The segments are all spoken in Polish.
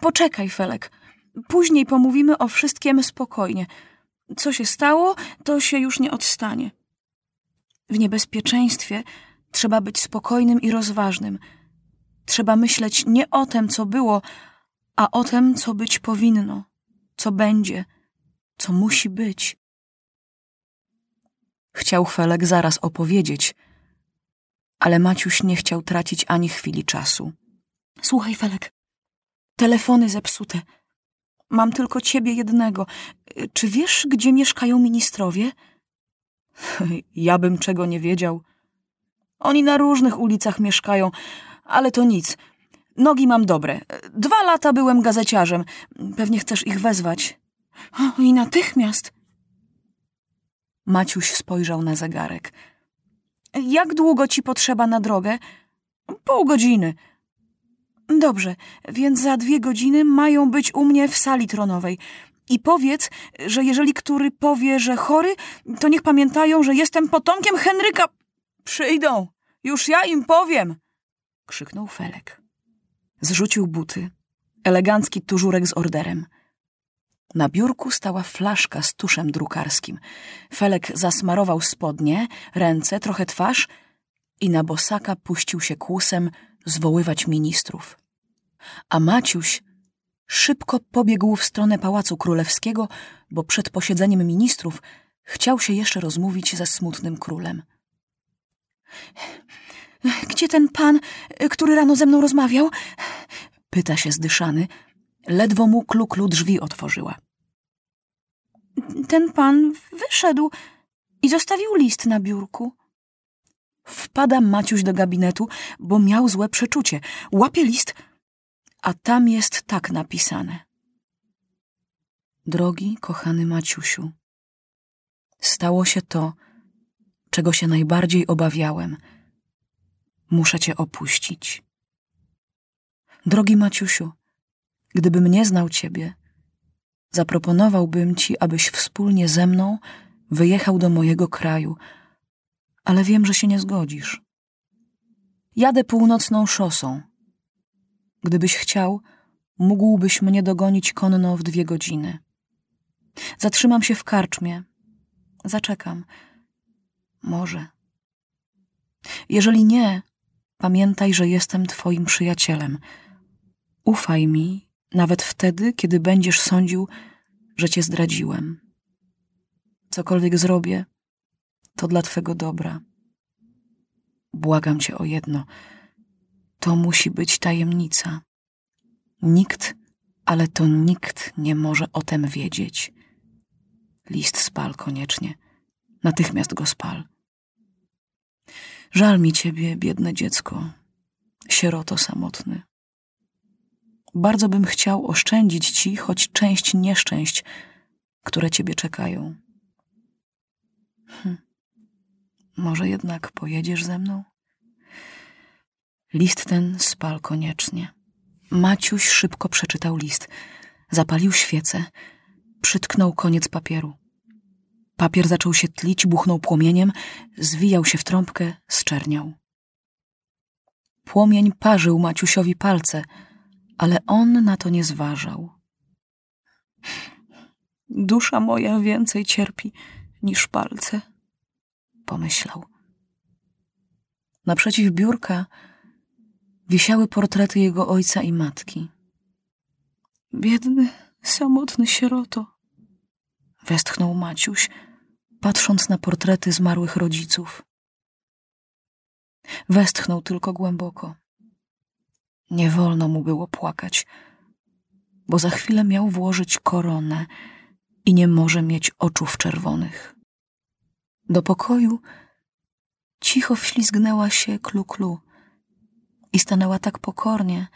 Poczekaj, Felek. Później pomówimy o wszystkim spokojnie. Co się stało, to się już nie odstanie. W niebezpieczeństwie trzeba być spokojnym i rozważnym. Trzeba myśleć nie o tym, co było, a o tym, co być powinno, co będzie, co musi być. Chciał Felek zaraz opowiedzieć, ale Maciuś nie chciał tracić ani chwili czasu. Słuchaj, Felek, telefony zepsute. Mam tylko ciebie jednego. Czy wiesz, gdzie mieszkają ministrowie? Ja bym czego nie wiedział. Oni na różnych ulicach mieszkają, ale to nic. Nogi mam dobre. Dwa lata byłem gazeciarzem. Pewnie chcesz ich wezwać. O, I natychmiast. Maciuś spojrzał na zegarek. Jak długo ci potrzeba na drogę? Pół godziny. Dobrze, więc za dwie godziny mają być u mnie w sali tronowej. I powiedz, że jeżeli który powie, że chory, to niech pamiętają, że jestem potomkiem Henryka. Przyjdą, już ja im powiem, krzyknął Felek. Zrzucił buty, elegancki tużurek z orderem. Na biurku stała flaszka z tuszem drukarskim. Felek zasmarował spodnie, ręce, trochę twarz i na bosaka puścił się kłusem zwoływać ministrów. A Maciuś szybko pobiegł w stronę Pałacu Królewskiego, bo przed posiedzeniem ministrów chciał się jeszcze rozmówić ze smutnym królem. Gdzie ten pan, który rano ze mną rozmawiał? Pyta się zdyszany. Ledwo mu kluklu drzwi otworzyła. Ten pan wyszedł i zostawił list na biurku. Wpada Maciuś do gabinetu, bo miał złe przeczucie. Łapie list, a tam jest tak napisane. Drogi, kochany Maciusiu, stało się to, czego się najbardziej obawiałem. Muszę cię opuścić. Drogi Maciusiu, gdybym nie znał ciebie, zaproponowałbym ci, abyś wspólnie ze mną wyjechał do mojego kraju, ale wiem, że się nie zgodzisz. Jadę północną szosą. Gdybyś chciał, mógłbyś mnie dogonić konno w dwie godziny. Zatrzymam się w karczmie. Zaczekam. Może. Jeżeli nie, pamiętaj, że jestem twoim przyjacielem. Ufaj mi, nawet wtedy, kiedy będziesz sądził, że cię zdradziłem. Cokolwiek zrobię, to dla twego dobra. Błagam cię o jedno. To musi być tajemnica. Nikt, ale to nikt nie może o tem wiedzieć. List spal koniecznie. Natychmiast go spal. Żal mi ciebie, biedne dziecko, sieroto samotny. Bardzo bym chciał oszczędzić ci choć część nieszczęść, które ciebie czekają. Hm. Może jednak pojedziesz ze mną? List ten spal koniecznie. Maciuś szybko przeczytał list. Zapalił świecę. Przytknął koniec papieru. Papier zaczął się tlić, buchnął płomieniem, zwijał się w trąbkę, zczerniał. Płomień parzył Maciusiowi palce, ale on na to nie zważał. Dusza moja więcej cierpi niż palce, pomyślał. Naprzeciw biurka wisiały portrety jego ojca i matki. Biedny, samotny sieroto, westchnął Maciuś, patrząc na portrety zmarłych rodziców. Westchnął tylko głęboko. Nie wolno mu było płakać, bo za chwilę miał włożyć koronę i nie może mieć oczów czerwonych. Do pokoju cicho wślizgnęła się klu-klu i stanęła tak pokornie,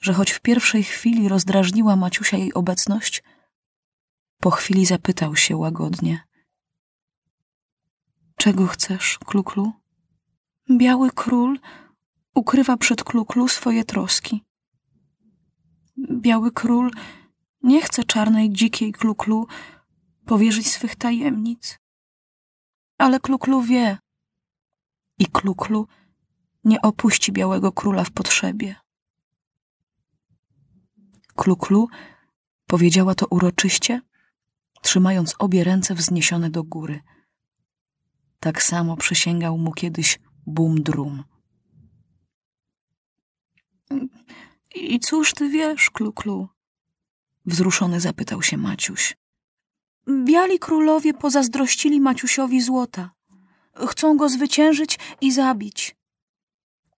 że choć w pierwszej chwili rozdrażniła Maciusia jej obecność, po chwili zapytał się łagodnie. Czego chcesz, Kluklu? Biały król ukrywa przed Kluklu swoje troski. Biały król nie chce czarnej, dzikiej Kluklu powierzyć swych tajemnic. Ale Kluklu wie i Kluklu nie opuści białego króla w potrzebie. Kluklu powiedziała to uroczyście, trzymając obie ręce wzniesione do góry. Tak samo przysięgał mu kiedyś Bum-Drum. I cóż ty wiesz, Kluklu? Wzruszony zapytał się Maciuś. Biali królowie pozazdrościli Maciusiowi złota. Chcą go zwyciężyć i zabić.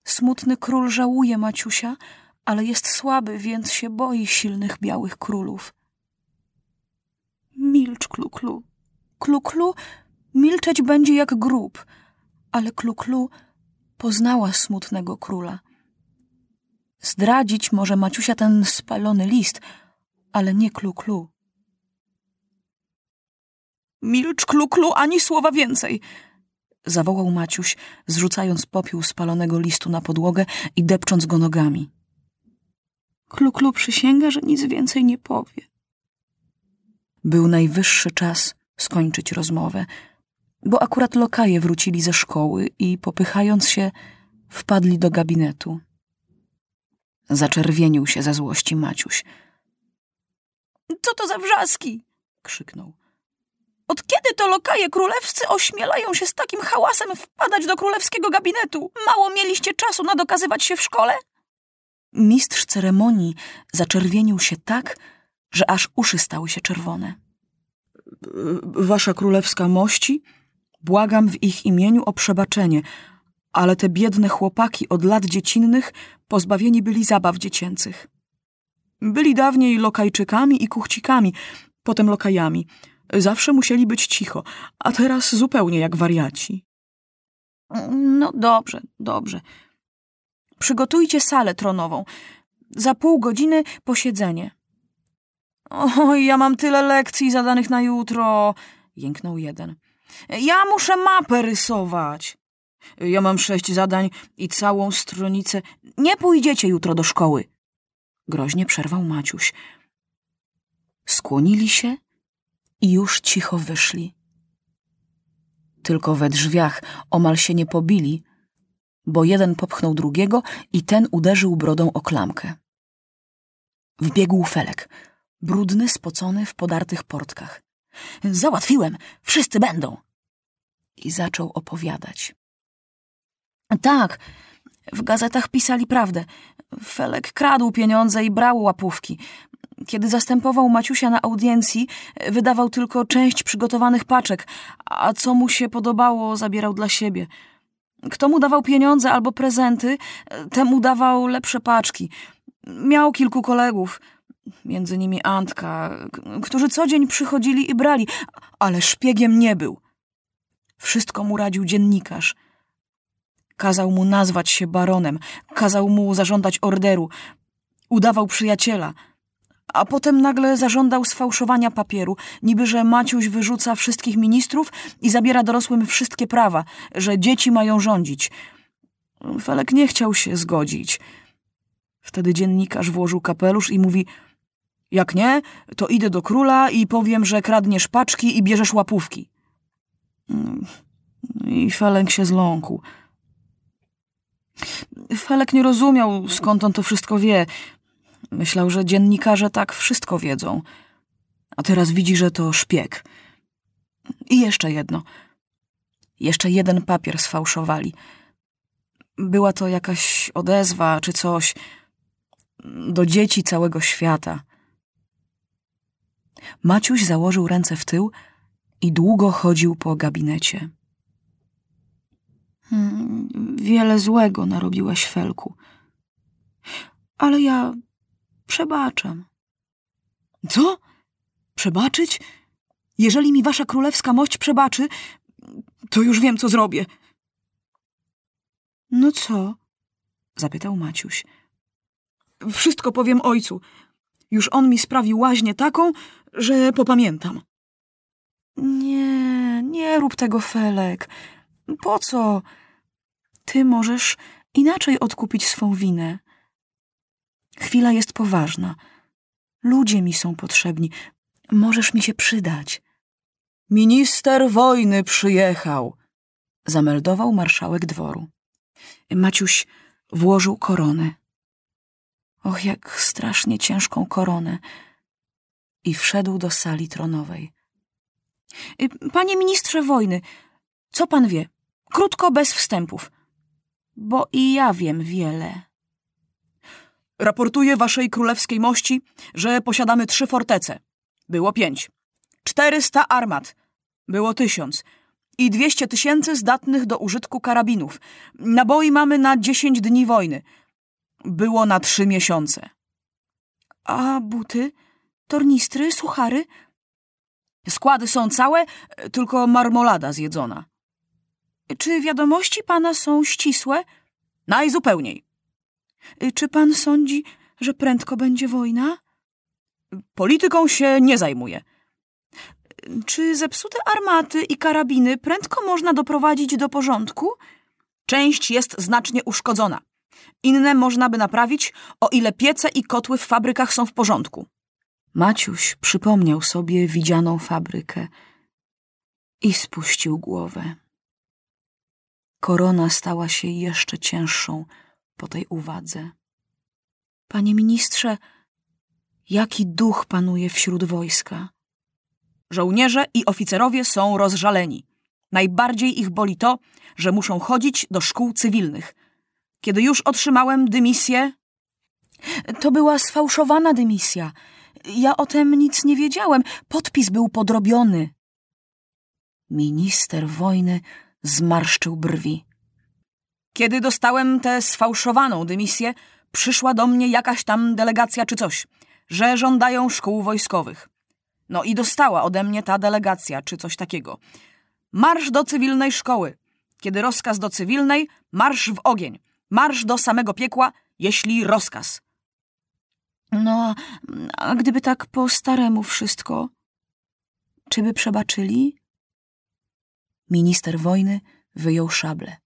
Smutny król żałuje Maciusia, ale jest słaby, więc się boi silnych białych królów. Milcz, Kluklu. Kluklu milczeć będzie jak grób, ale Kluklu poznała smutnego króla. Zdradzić może Maciusia ten spalony list, ale nie Kluklu. Milcz, Kluklu, ani słowa więcej! Zawołał Maciuś, zrzucając popiół spalonego listu na podłogę i depcząc go nogami. Kluklu przysięga, że nic więcej nie powie. Był najwyższy czas skończyć rozmowę, bo akurat lokaje wrócili ze szkoły i popychając się, wpadli do gabinetu. Zaczerwienił się ze złości Maciuś. Co to za wrzaski? krzyknął. Od kiedy to lokaje królewscy ośmielają się z takim hałasem wpadać do królewskiego gabinetu? Mało mieliście czasu na dokazywać się w szkole? Mistrz ceremonii zaczerwienił się tak, że aż uszy stały się czerwone. Wasza królewska mości, błagam w ich imieniu o przebaczenie, ale te biedne chłopaki od lat dziecinnych pozbawieni byli zabaw dziecięcych. Byli dawniej lokajczykami i kuchcikami, potem lokajami. Zawsze musieli być cicho, a teraz zupełnie jak wariaci. No dobrze, dobrze. Przygotujcie salę tronową. Za pół godziny posiedzenie. Oj, ja mam tyle lekcji zadanych na jutro, jęknął jeden. Ja muszę mapę rysować. Ja mam sześć zadań i całą stronicę. Nie pójdziecie jutro do szkoły. Groźnie przerwał Maciuś. Skłonili się i już cicho wyszli. Tylko we drzwiach omal się nie pobili, bo jeden popchnął drugiego i ten uderzył brodą o klamkę. Wbiegł Felek, brudny, spocony, w podartych portkach. Załatwiłem, wszyscy będą. I zaczął opowiadać. Tak, w gazetach pisali prawdę. Felek kradł pieniądze i brał łapówki. Kiedy zastępował Maciusia na audiencji, wydawał tylko część przygotowanych paczek, a co mu się podobało, zabierał dla siebie. Kto mu dawał pieniądze albo prezenty, temu dawał lepsze paczki. Miał kilku kolegów, między nimi Antka, którzy co dzień przychodzili i brali, ale szpiegiem nie był. Wszystko mu radził dziennikarz. Kazał mu nazwać się baronem, kazał mu zażądać orderu, udawał przyjaciela – a potem nagle zażądał sfałszowania papieru, niby że Maciuś wyrzuca wszystkich ministrów i zabiera dorosłym wszystkie prawa, że dzieci mają rządzić. Felek nie chciał się zgodzić. Wtedy dziennikarz włożył kapelusz i mówi jak nie, to idę do króla i powiem, że kradniesz paczki i bierzesz łapówki. I Felek się zląkł. Felek nie rozumiał, skąd on to wszystko wie. Myślał, że dziennikarze tak wszystko wiedzą. A teraz widzi, że to szpieg. I jeszcze jedno. Jeszcze jeden papier sfałszowali. Była to jakaś odezwa czy coś do dzieci całego świata. Maciuś założył ręce w tył i długo chodził po gabinecie. Hmm, wiele złego narobiłeś, Felku. Ale ja Przebaczam. Co? Przebaczyć? Jeżeli mi wasza królewska mość przebaczy, to już wiem, co zrobię. No co? zapytał Maciuś. Wszystko powiem ojcu. Już on mi sprawił łaźnię taką, że popamiętam. Nie, nie rób tego, Felek. Po co? Ty możesz inaczej odkupić swą winę. Chwila jest poważna. Ludzie mi są potrzebni. Możesz mi się przydać. Minister wojny przyjechał, zameldował marszałek dworu. Maciuś włożył koronę. Och, jak strasznie ciężką koronę. I wszedł do sali tronowej. Y, Panie ministrze wojny, co pan wie? Krótko, bez wstępów. Bo i ja wiem wiele. Raportuję waszej królewskiej mości, że posiadamy trzy fortece. Było pięć. Czterysta armat. Było tysiąc. I dwieście tysięcy zdatnych do użytku karabinów. Naboi mamy na dziesięć dni wojny. Było na trzy miesiące. A buty? Tornistry? Suchary? Składy są całe, tylko marmolada zjedzona. Czy wiadomości pana są ścisłe? Najzupełniej. Czy pan sądzi, że prędko będzie wojna? Polityką się nie zajmuję. Czy zepsute armaty i karabiny prędko można doprowadzić do porządku? Część jest znacznie uszkodzona. Inne można by naprawić, o ile piece i kotły w fabrykach są w porządku. Maciuś przypomniał sobie widzianą fabrykę i spuścił głowę. Korona stała się jeszcze cięższą po tej uwadze. Panie ministrze, jaki duch panuje wśród wojska? Żołnierze i oficerowie są rozżaleni. Najbardziej ich boli to, że muszą chodzić do szkół cywilnych. Kiedy już otrzymałem dymisję... To była sfałszowana dymisja. Ja o tym nic nie wiedziałem. Podpis był podrobiony. Minister wojny zmarszczył brwi. Kiedy dostałem tę sfałszowaną dymisję, przyszła do mnie jakaś tam delegacja czy coś, że żądają szkół wojskowych. No i dostała ode mnie ta delegacja czy coś takiego. Marsz do cywilnej szkoły. Kiedy rozkaz do cywilnej, marsz w ogień. Marsz do samego piekła, jeśli rozkaz. No, a gdyby tak po staremu wszystko, czy by przebaczyli? Minister wojny wyjął szablę.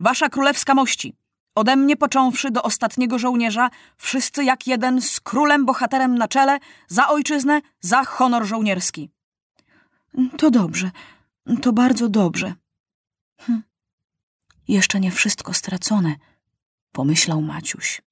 Wasza królewska mości, ode mnie począwszy do ostatniego żołnierza, wszyscy jak jeden z królem bohaterem na czele, za ojczyznę, za honor żołnierski. To dobrze, to bardzo dobrze. Hm. Jeszcze nie wszystko stracone, pomyślał Maciuś.